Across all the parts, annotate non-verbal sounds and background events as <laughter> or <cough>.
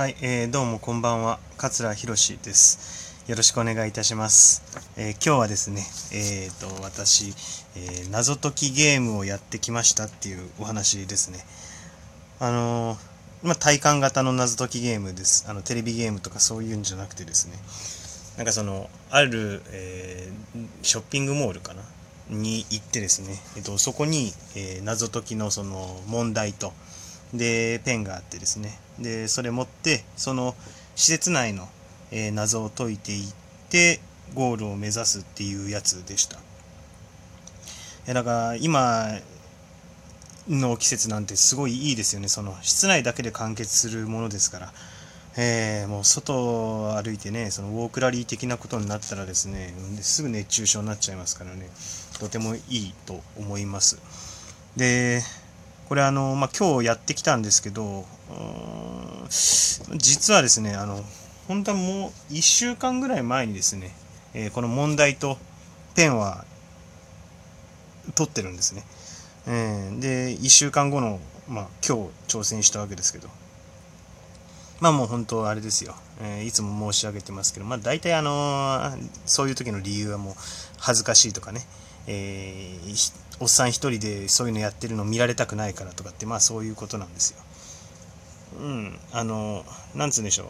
はい、えー、どうもこんばんは桂博です。よろしくお願いいたします。えー、今日はですね、えーと私、えー、謎解きゲームをやってきましたっていうお話ですね。あのー、まあ、体感型の謎解きゲームです。あのテレビゲームとかそういうんじゃなくてですね、なんかそのある、えー、ショッピングモールかな？に行ってですね、えっと、そこに、えー、謎解きのその問題とでペンがあってですね。でそれ持ってその施設内の、えー、謎を解いていってゴールを目指すっていうやつでした。だから今の季節なんてすごいいいですよね。その室内だけで完結するものですから。えー、もう外を歩いてねそのウォークラリー的なことになったらですねすぐ熱中症になっちゃいますからね。とてもいいと思います。でこれあの、まあ、今日やってきたんですけど、実はですね、あの、本当はもう1週間ぐらい前にですね、えー、この問題とペンは取ってるんですね。えー、で、1週間後の、まあ、今日挑戦したわけですけど、まあもう本当あれですよ。えー、いつも申し上げてますけど、まあ大体あのー、そういう時の理由はもう恥ずかしいとかね、えー、おっさん一人でそういうのやってるの見られたくないからとかってまあそういうことなんですよ。うん、あの、なんつうんでしょう。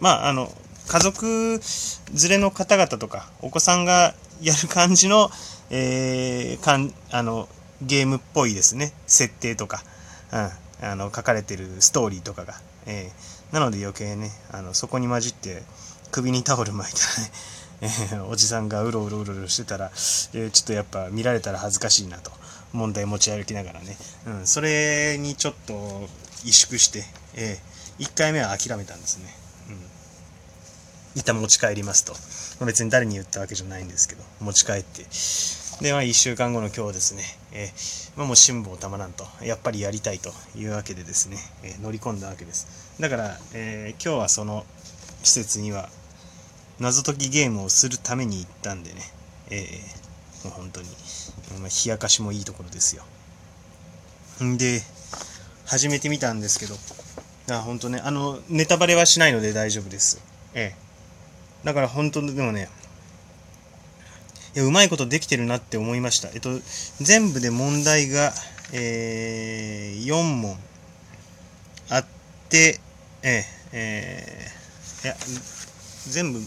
まあ、あの、家族連れの方々とか、お子さんがやる感じの、えー、かんあのゲームっぽいですね、設定とか、うん、あの書かれてるストーリーとかが。えー、なので余計ね、あのそこに混じって首にタオル巻いたらね、えー、おじさんがうろうろうろうろしてたら、えー、ちょっとやっぱ見られたら恥ずかしいなと問題持ち歩きながらね、うん、それにちょっと萎縮して、えー、1回目は諦めたんですね、うん、一旦持ち帰りますと。別に誰に言ったわけじゃないんですけど持ち帰って。で、まあ、1週間後の今日ですね、えー、まあ、もう辛抱たまらんと、やっぱりやりたいというわけでですね、えー、乗り込んだわけです。だから、えー、今日はその施設には謎解きゲームをするために行ったんでね、えー、もう本当に、まあ、冷やかしもいいところですよ。んで、始めてみたんですけど、あ本当ね、あの、ネタバレはしないので大丈夫です。ええ。だから本当でもね、いや、うまいことできてるなって思いました。えっと、全部で問題が、えー、4問あって、えー、えー、いや、全部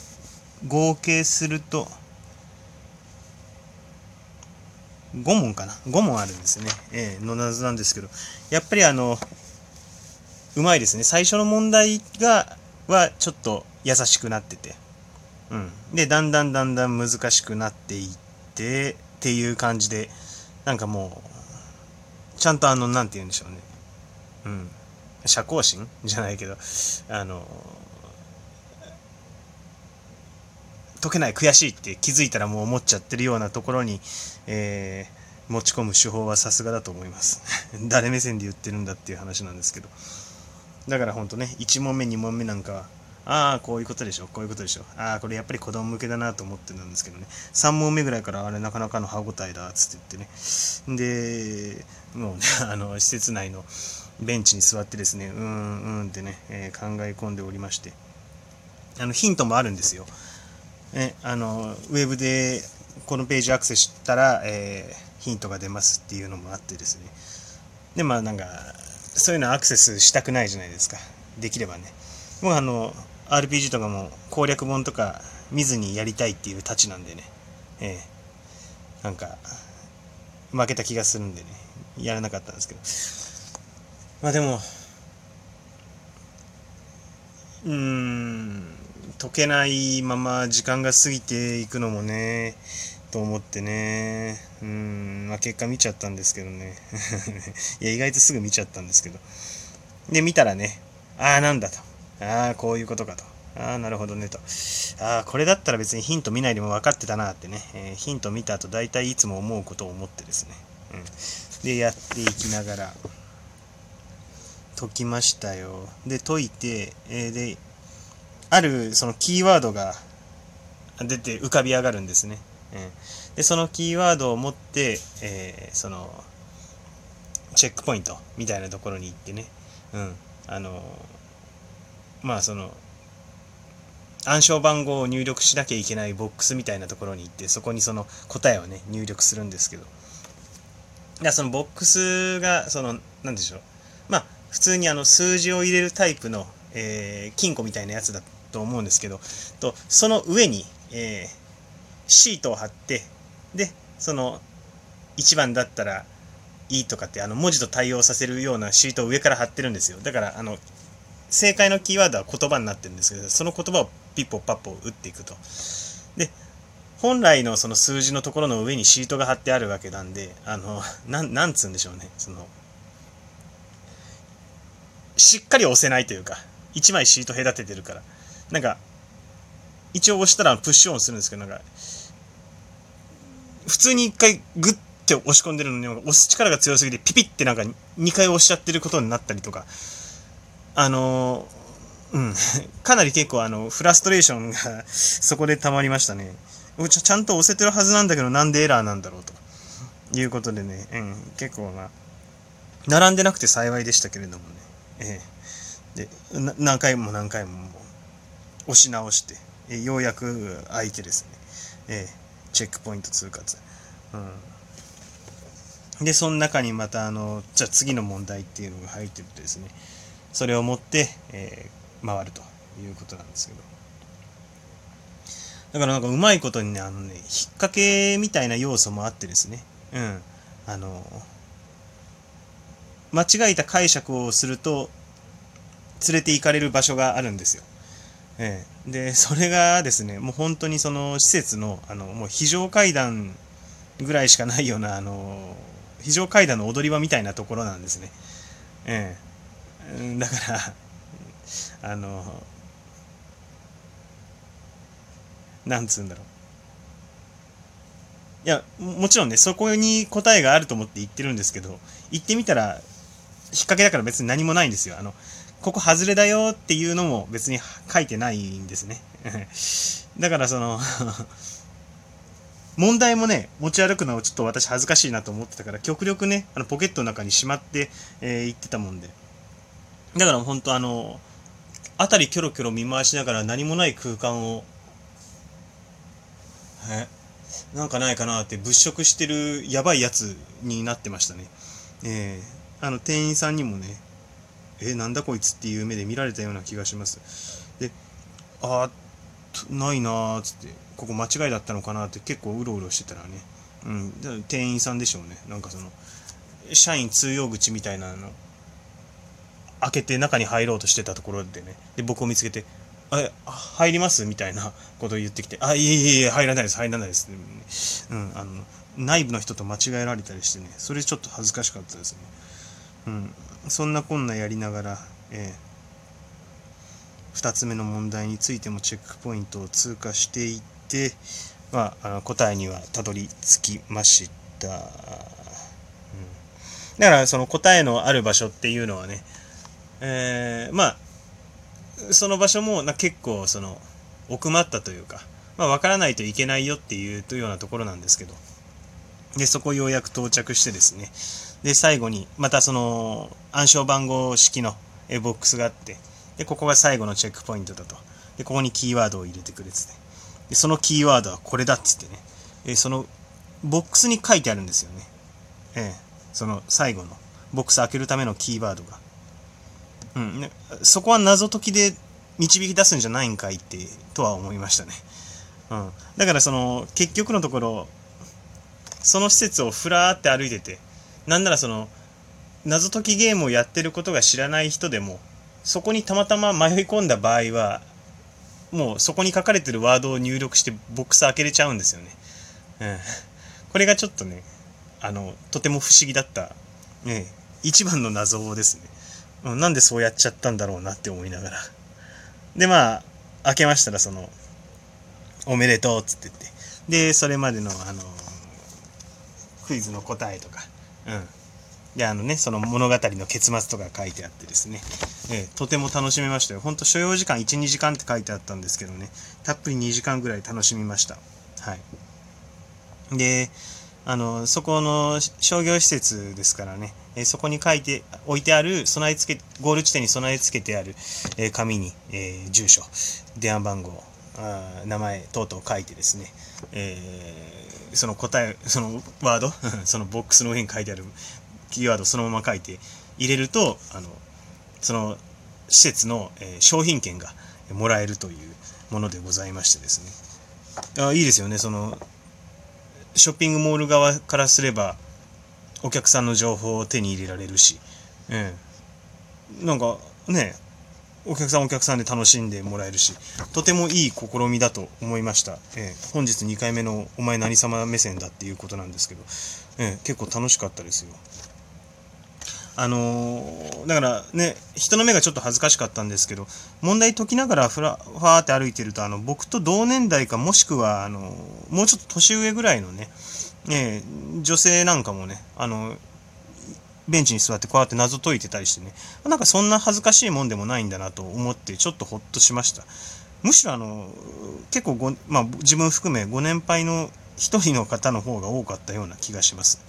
合計すると5問かな？5問あるんですね、えー、の謎なんですけど。やっぱりあのうまいですね。最初の問題がはちょっと優しくなってて、うん、でだんだんだんだん難しくなっていってっていう感じでなんかもうちゃんとあの何て言うんでしょうね。うん。社交心？<laughs> じゃないけど。あの解けない悔しいって気づいたらもう思っちゃってるようなところに、えー、持ち込む手法はさすがだと思います。<laughs> 誰目線で言ってるんだっていう話なんですけど。だからほんとね1問目2問目なんかはああこういうことでしょこういうことでしょああこれやっぱり子供向けだなと思ってたんですけどね。3問目ぐらいからあれなかなかの歯応えだっつって言ってね。でもうね <laughs> あの施設内のベンチに座ってですねうんうんってね、えー、考え込んでおりまして。あのヒントもあるんですよ。ね、あのウェブでこのページアクセスしたら、えー、ヒントが出ますっていうのもあってですね。でまあなんかそういうのアクセスしたくないじゃないですか。できればね。僕あの RPG とかも攻略本とか見ずにやりたいっていうたちなんでね。えー、なんか負けた気がするんでね。やらなかったんですけど。まあでもうーん。解けないまま時間が過ぎていくのもね、と思ってね、うん、まあ、結果見ちゃったんですけどね。<laughs> いや、意外とすぐ見ちゃったんですけど。で、見たらね、ああ、なんだと。ああ、こういうことかと。ああ、なるほどねと。ああ、これだったら別にヒント見ないでも分かってたなってね、えー、ヒント見た後大体いつも思うことを思ってですね。うん。で、やっていきながら、解きましたよ。で、解いて、えー、で、あるそのキーワードが出て浮かび上がるんですね。でそのキーワードを持って、えー、そのチェックポイントみたいなところに行ってね、うん、あのまあその暗証番号を入力しなきゃいけないボックスみたいなところに行ってそこにその答えをね入力するんですけど。いやそのボックスがその何でしょう。まあ普通にあの数字を入れるタイプの、えー、金庫みたいなやつだと思うんですけどとその上に、えー、シートを貼ってでその1番だったらいいとかってあの文字と対応させるようなシートを上から貼ってるんですよ。だからあの正解のキーワードは言葉になってるんですけどその言葉をピッポパッポ打っていくと。で本来のその数字のところの上にシートが貼ってあるわけなんであのなんなんつうんでしょうね。そのしっかり押せないというか1枚シート隔ててるから。なんか一応押したらプッシュオンするんですけどなんか普通に1回グッて押し込んでるのに押す力が強すぎてピピってなんか2回押しちゃってることになったりとか。あのうん、<laughs> かなり結構あのフラストレーションがそこで溜まりましたね。ちちゃんと押せてるはずなんだけどなんでエラーなんだろうと。いうことでね、うん、結構まあ並んでなくて幸いでしたけれどもね、ええ、で何回も何回も押し直して、えようやく開いてですね、ええ、チェックポイント通過うん、でその中にまたあのじゃあ次の問題っていうのが入ってるとですねそれを持って、えー、回るということなんですけど。だからなんかうまいことにねあのね引っ掛けみたいな要素もあってですね。うん。あの間違えた解釈をすると連れて行かれる場所があるんですよ。ええ、でそれがですねもう本当にその施設のあのもう非常階段ぐらいしかないようなあの非常階段の踊り場みたいなところなんですね。ええ、だからあのなんつうんだろう。いやもちろんねそこに答えがあると思って言ってるんですけど行ってみたら引っ掛けだから別に何もないんですよ。あのここ外れだよっていうのも別に書いてないんですね。<laughs> だからその <laughs> 問題もね、持ち歩くのはちょっと私恥ずかしいなと思ってたから、極力ね、あのポケットの中にしまって、えー、行ってたもんで。だから本当あの、辺りキョロキョロ見回しながら何もない空間を、え、なんかないかなって物色してるやばいやつになってましたね。えー、あの店員さんにもね、えなんだこいつっていう目で見られたような気がします。であーないなーっつってここ間違いだったのかなって結構うろうろしてたらね、うん、店員さんでしょうね。なんかその社員通用口みたいなの開けて中に入ろうとしてたところでね。で僕を見つけて「あ入ります?」みたいな <laughs> ことを言ってきて「あいえいえいえ入らないです。入らないです」うん、あの内部の人と間違えられたりしてね。それちょっと恥ずかしかったですね。うん。そんなこんなやりながら、えー、2つ目の問題についてもチェックポイントを通過していって、まあ、あの答えにはたどり着きました、うん、だからその答えのある場所っていうのはね、えー、まあその場所もな結構その奥まったというか、まあ、分からないといけないよっていうようなところなんですけど。でそこようやく到着してですねで、最後に、またその、暗証番号式のボックスがあって、で、ここが最後のチェックポイントだと。で、ここにキーワードを入れてくれてて。で、そのキーワードはこれだっつってね。えその、ボックスに書いてあるんですよね。ええ、その最後の、ボックス開けるためのキーワードが。うん、ね、そこは謎解きで導き出すんじゃないんかいって、とは思いましたね。うん。だからその、結局のところ、その施設をふらーって歩いてて、なんならその謎解きゲームをやってることが知らない人でもそこにたまたま迷い込んだ場合はもうそこに書かれてるワードを入力してボックス開けれちゃうんですよね。うん、これがちょっとねあのとても不思議だった、ね、一番の謎ですね。なんでそうやっちゃったんだろうなって思いながら。でまあ開けましたらその「おめでとう」っつって言ってでそれまでのあのクイズの答えとかうん。で、あのね、その物語の結末とか書いてあってですね、えー、とても楽しめましたよ。ほんと所要時間1、2時間って書いてあったんですけどね、たっぷり2時間ぐらい楽しみました。はい。で、あの、そこの商業施設ですからね、えそこに書いて、置いてある、備え付け、ゴール地点に備え付けてある、え紙に、え住所、電話番号、あ名前等々書いてですね、えー、その答え、そのワード、<laughs> そのボックスの上に書いてあるキーワードそのまま書いて入れると、あの、その施設の、え商品券がもらえるというものでございましてですね。あいいですよね、その、ショッピングモール側からすれば、お客さんの情報を手に入れられるし、ええ、なんかね、お客さんお客さんで楽しんでもらえるし、とてもいい試みだと思いました。えー、本日2回目のお前何様目線だっていうことなんですけど、えー、結構楽しかったですよ。あのー、だからね、人の目がちょっと恥ずかしかったんですけど、問題解きながらふら、ふわーって歩いてると、あの、僕と同年代かもしくは、あのもうちょっと年上ぐらいのね、え女性なんかもね、あのベンチに座ってこうやって謎解いてたりしてね、なんかそんな恥ずかしいもんでもないんだなと思ってちょっとほっとしました。むしろあの、結構ご、まあ自分含めご年配の一人の方の方が多かったような気がします。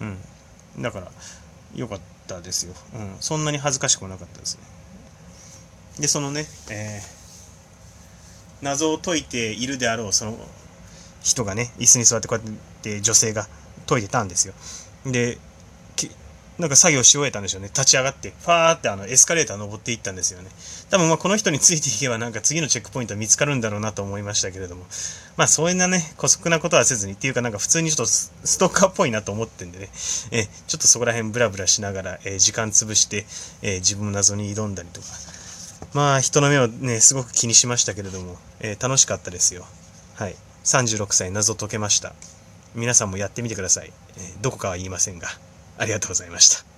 うん。だから、良かったですよ。うん。そんなに恥ずかしくなかったですね。で、そのね、えー、謎を解いているであろう、その人がね、椅子に座ってこうやって女性が解いてたんですよ。で、なんか作業し終えたんでしょうね。立ち上がって、ファーってあのエスカレーター登っていったんですよね。多分まあこの人についていけばなんか次のチェックポイント見つかるんだろうなと思いましたけれども。まあそういうなね、古速なことはせずにっていうかなんか普通にちょっとストーカーっぽいなと思ってんでね。えちょっとそこら辺ブラブラしながら、え時間潰して、え自分の謎に挑んだりとか。まあ人の目をね、すごく気にしましたけれども、え楽しかったですよ。はい。36歳謎解けました。皆さんもやってみてください。えどこかは言いませんが。ありがとうございました。